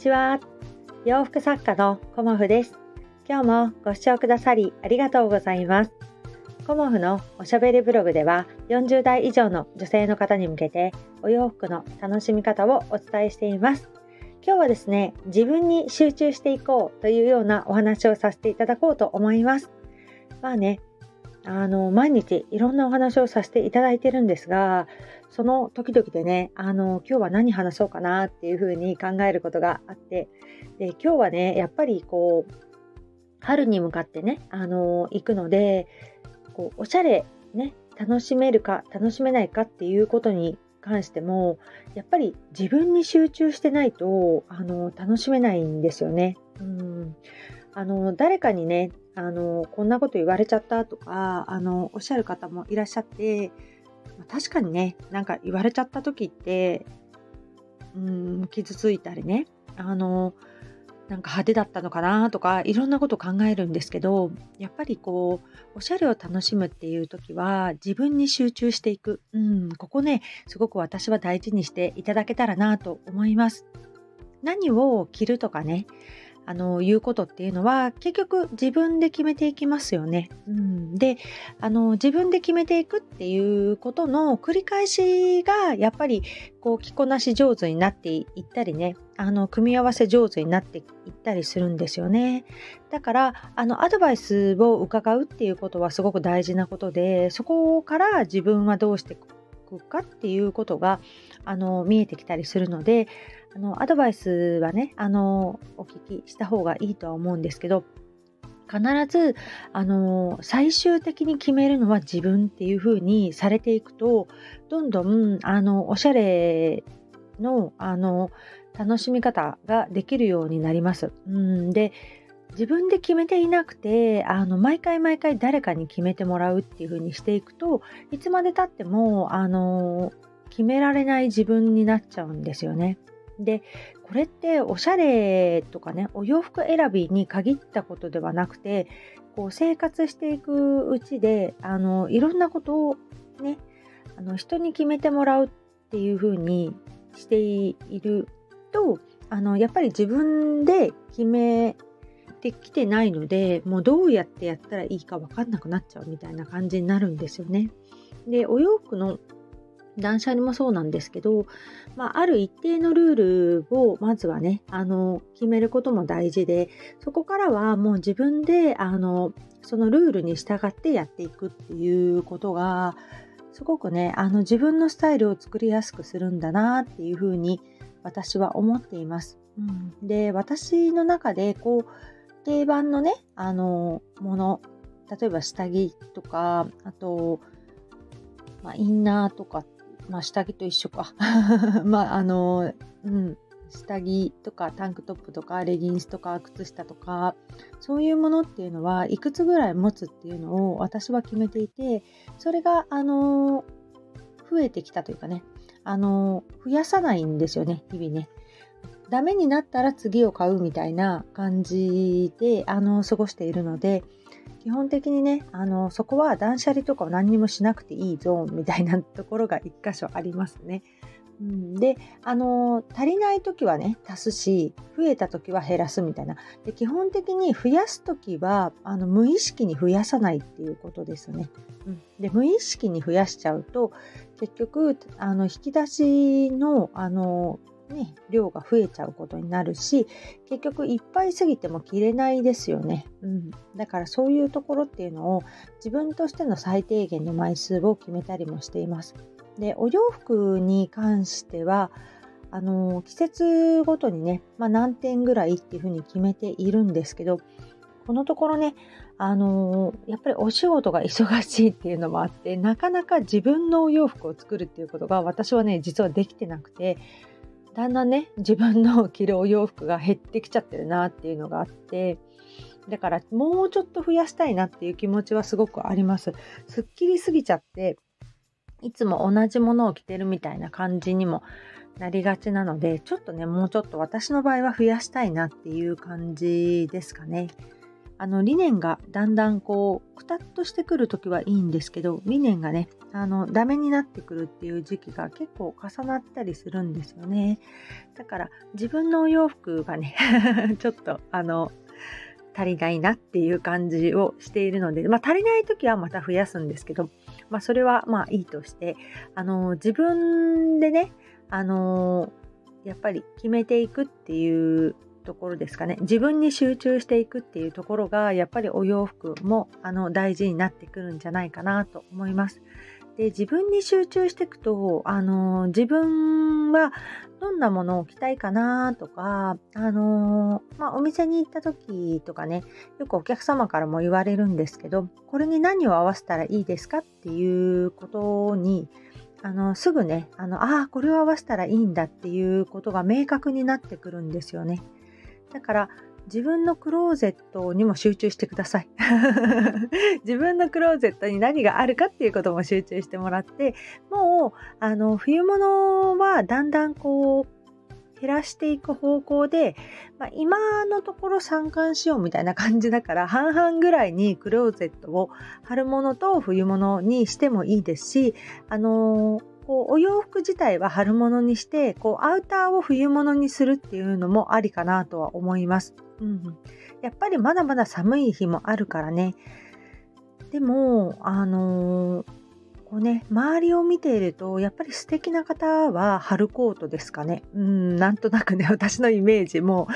ちは。洋服作家のコモフです。今日もご視聴くださりありがとうございます。コモフのおしゃべりブログでは40代以上の女性の方に向けてお洋服の楽しみ方をお伝えしています。今日はですね、自分に集中していこうというようなお話をさせていただこうと思います。まあね、あの、毎日いろんなお話をさせていただいてるんですが、その時々でね、あの、今日は何話そうかなっていうふうに考えることがあって、で、今日はね、やっぱりこう、春に向かってね、あの、行くので、こう、おしゃれね、楽しめるか、楽しめないかっていうことに関しても、やっぱり自分に集中してないと、あの、楽しめないんですよね。うん。あの、誰かにね、あの、こんなこと言われちゃったとか、あの、おっしゃる方もいらっしゃって、確かにね、なんか言われちゃった時って、うん、傷ついたりね、あの、なんか派手だったのかなとか、いろんなこと考えるんですけど、やっぱりこう、おしゃれを楽しむっていう時は、自分に集中していく。うん、ここね、すごく私は大事にしていただけたらなと思います。何を着るとかね、あの言うことっていうのは結局自分で決めていきますよね。うん、であの自分で決めていくっていうことの繰り返しがやっぱりこう着こなし上手になっていったりねあの組み合わせ上手になっていったりするんですよね。だからあのアドバイスを伺うっていうことはすごく大事なことでそこから自分はどうしていくかっていうことがあの見えてきたりするのであのアドバイスはねあのお聞きした方がいいとは思うんですけど必ずあの最終的に決めるのは自分っていう風にされていくとどんどんあのおしゃれのあの楽しみ方ができるようになります。うんで自分で決めていなくてあの毎回毎回誰かに決めてもらうっていう風にしていくといつまでたってもあの決められない自分になっちゃうんですよね。でこれっておしゃれとかねお洋服選びに限ったことではなくてこう生活していくうちであのいろんなことをねあの人に決めてもらうっていう風にしているとあのやっぱり自分で決めてきてないのでもうどうやってやったらいいか分かんなくなっちゃうみたいな感じになるんですよね。でお洋服の断捨離もそうなんですけど、まあ、ある一定のルールをまずはね、あの、決めることも大事で、そこからはもう自分で、あの、そのルールに従ってやっていくっていうことが、すごくね、あの、自分のスタイルを作りやすくするんだなっていうふうに私は思っています。うん、で、私の中で、こう、定番のね、あの、もの、例えば下着とか、あと、まあ、インナーとかまあ、下着と一緒か。まあ、あの、うん、下着とかタンクトップとかレギンスとか靴下とかそういうものっていうのはいくつぐらい持つっていうのを私は決めていてそれがあの増えてきたというかねあの増やさないんですよね日々ね。ダメになったら次を買うみたいな感じであの過ごしているので基本的にね、あの、そこは断捨離とかを何にもしなくていいゾーンみたいなところが一箇所ありますね。うん、で、あの、足りない時はね、足すし、増えた時は減らすみたいな。で、基本的に増やす時は、あの、無意識に増やさないっていうことですね。うん、で、無意識に増やしちゃうと、結局、あの、引き出しの、あの、ね、量が増えちゃうことになるし結局いっぱいすぎても着れないですよね、うん、だからそういうところっていうのを自分としての最低限の枚数を決めたりもしています。でお洋服に関してはあの季節ごとにね、まあ、何点ぐらいっていうふうに決めているんですけどこのところね、あのやっぱりお仕事が忙しいっていうのもあってなかなか自分のお洋服を作るっていうことが私はね実はできてなくてだんだんね自分の着るお洋服が減ってきちゃってるなっていうのがあってだからもうちょっと増やしたいなっていう気持ちはすごくあります。すっきりすぎちゃっていつも同じものを着てるみたいな感じにもなりがちなのでちょっとねもうちょっと私の場合は増やしたいなっていう感じですかね。あの理念がだんだんこうくたっとしてくる時はいいんですけど理念がねあのダメになってくるっていう時期が結構重なったりするんですよね。だから自分のお洋服がね ちょっとあの足りないなっていう感じをしているので、まあ、足りない時はまた増やすんですけど、まあ、それはまあいいとしてあの自分でねあのやっぱり決めていくっていうところですかね自分に集中していくっていうところがやっぱりお洋服もあの大事になってくるんじゃないかなと思います。で自分に集中していくとあの自分はどんなものを着たいかなとかあの、まあ、お店に行った時とかねよくお客様からも言われるんですけどこれに何を合わせたらいいですかっていうことにあのすぐねあのあこれを合わせたらいいんだっていうことが明確になってくるんですよね。だから自分のクローゼットにも集中してください。自分のクローゼットに何があるかっていうことも集中してもらってもうあの冬物はだんだんこう減らしていく方向で、まあ、今のところ参観しようみたいな感じだから半々ぐらいにクローゼットを春物と冬物にしてもいいですし、あのーこうお洋服自体は春物にしてこうアウターを冬物にするっていうのもありかなとは思います。うん、やっぱりまだまだ寒い日もあるからね。でもあのーこうね、周りを見ていると、やっぱり素敵な方は春コートですかね。うん、なんとなくね、私のイメージも、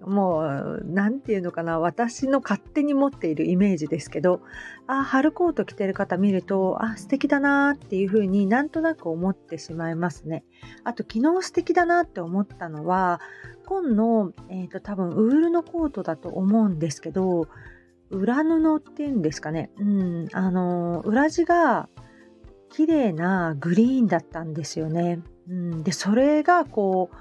もう、なんていうのかな、私の勝手に持っているイメージですけど、あ、春コート着てる方見ると、あ、素敵だなっていうふうになんとなく思ってしまいますね。あと、昨日素敵だなって思ったのは、紺の、えっ、ー、と、多分、ウールのコートだと思うんですけど、裏布っていうんですかね。うん、あの、裏地が、綺麗なグリーンだったんですよね。うん、でそれがこう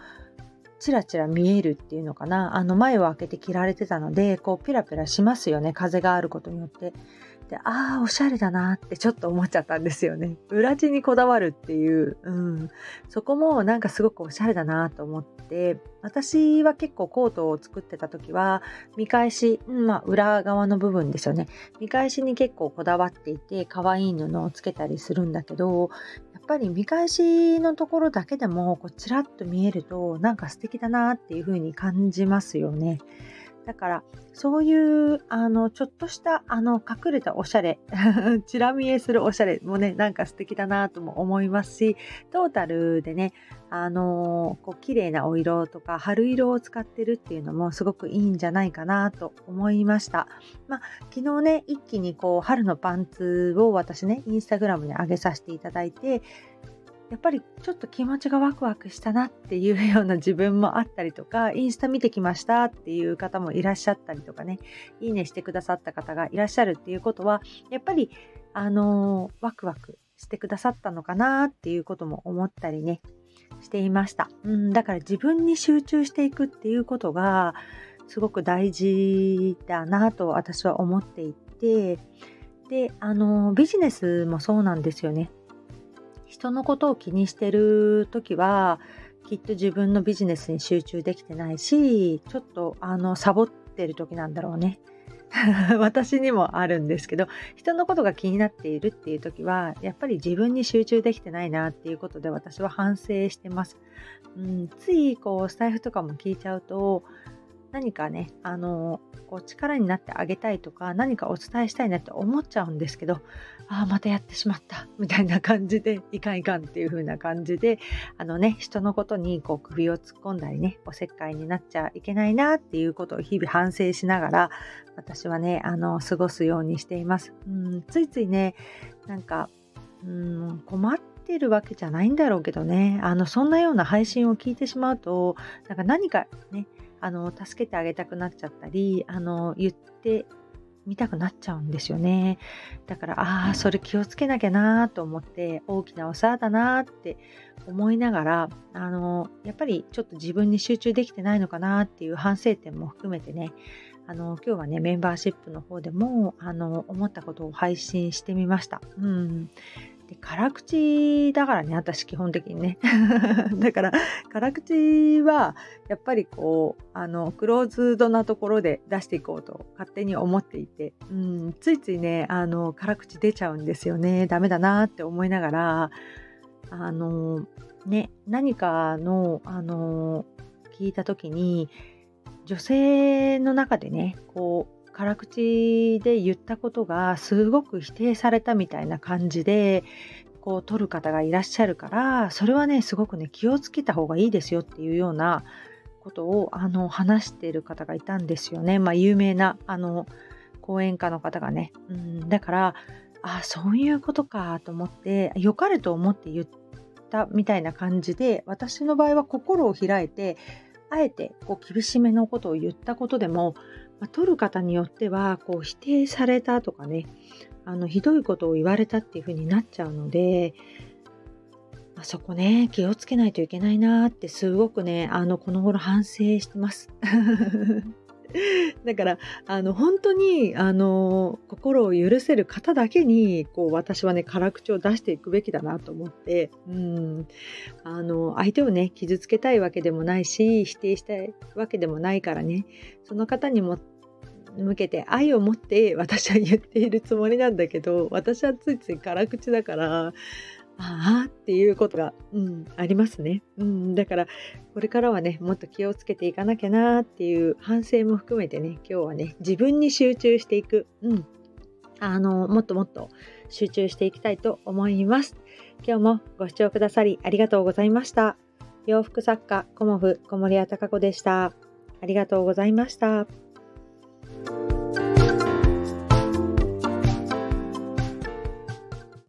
チラチラ見えるっていうのかな。あの前を開けて着られてたのでこうピラピラしますよね。風があることによって。ああおしゃれだなってちょっと思っちゃったんですよね。裏地にこだわるっていう、うん、そこもなんかすごくおしゃれだなと思って私は結構コートを作ってた時は見返し、まあ裏側の部分ですよね。見返しに結構こだわっていて可愛い布をつけたりするんだけどやっぱり見返しのところだけでもこうちらっと見えるとなんか素敵だなっていう風に感じますよね。だからそういうあのちょっとしたあの隠れたおしゃれ チラ見えするおしゃれもねなんか素敵だなとも思いますしトータルでねあのこう綺麗なお色とか春色を使ってるっていうのもすごくいいんじゃないかなと思いました。まあ、昨日ね一気にこう春のパンツを私ねインスタグラムに上げさせていただいてやっぱりちょっと気持ちがワクワクしたなっていうような自分もあったりとか、インスタ見てきましたっていう方もいらっしゃったりとかね、いいねしてくださった方がいらっしゃるっていうことは、やっぱり、あのー、ワクワクしてくださったのかなっていうことも思ったりね、していました。うん、だから自分に集中していくっていうことが、すごく大事だなと私は思っていて、で、あのー、ビジネスもそうなんですよね。人のことを気にしてる時はきっと自分のビジネスに集中できてないしちょっとあのサボってる時なんだろうね。私にもあるんですけど人のことが気になっているっていう時はやっぱり自分に集中できてないなっていうことで私は反省してます。うん、ついこうスタイフとかも聞いちゃうと何かね、あの、こう力になってあげたいとか、何かお伝えしたいなって思っちゃうんですけど、ああ、またやってしまった、みたいな感じで、いかんいかんっていう風な感じで、あのね、人のことにこう首を突っ込んだりね、おせっかいになっちゃいけないなっていうことを日々反省しながら、私はね、あの、過ごすようにしています。うん、ついついね、なんか、うん、困ってるわけじゃないんだろうけどね、あの、そんなような配信を聞いてしまうと、なんか何かね、あの助けてあげたくなっちゃったりあの言ってみたくなっちゃうんですよねだからああそれ気をつけなきゃなと思って大きなお世話だなって思いながらあのやっぱりちょっと自分に集中できてないのかなっていう反省点も含めてねあの今日はねメンバーシップの方でもあの思ったことを配信してみました。うんで辛口だからね私基本的にね。だから辛口はやっぱりこうあのクローズドなところで出していこうと勝手に思っていて、うん、ついついねあの辛口出ちゃうんですよね。ダメだなって思いながらあのね何かのあの聞いた時に女性の中でねこう辛口で言ったことがすごく否定されたみたいな感じでこう取る方がいらっしゃるからそれはねすごくね気をつけた方がいいですよっていうようなことをあの話している方がいたんですよね。まあ、有名なあの講演家の方がね。うん、だからあそういうことかと思って良かれと思って言ったみたいな感じで私の場合は心を開いてあえてこう厳しめのことを言ったことでもまあ、取る方によってはこう否定されたとかねあのひどいことを言われたっていう風になっちゃうので、まあ、そこね気をつけないといけないなってすごくねあのこの頃反省してます。だからあの本当にあの心を許せる方だけにこう私はね辛口を出していくべきだなと思ってうん。あの相手をね傷つけたいわけでもないし否定したいわけでもないからねその方にも向けて愛を持って私は言っているつもりなんだけど私はついつい辛口だからああっていうことが、うん、ありますね、うん。だからこれからはねもっと気をつけていかなきゃなっていう反省も含めてね今日はね自分に集中していく、うん、あのもっともっと集中していきたいと思います。今日もご視聴くださりありがとうございました。洋服作家コモフ小森屋隆子でした。ありがとうございました。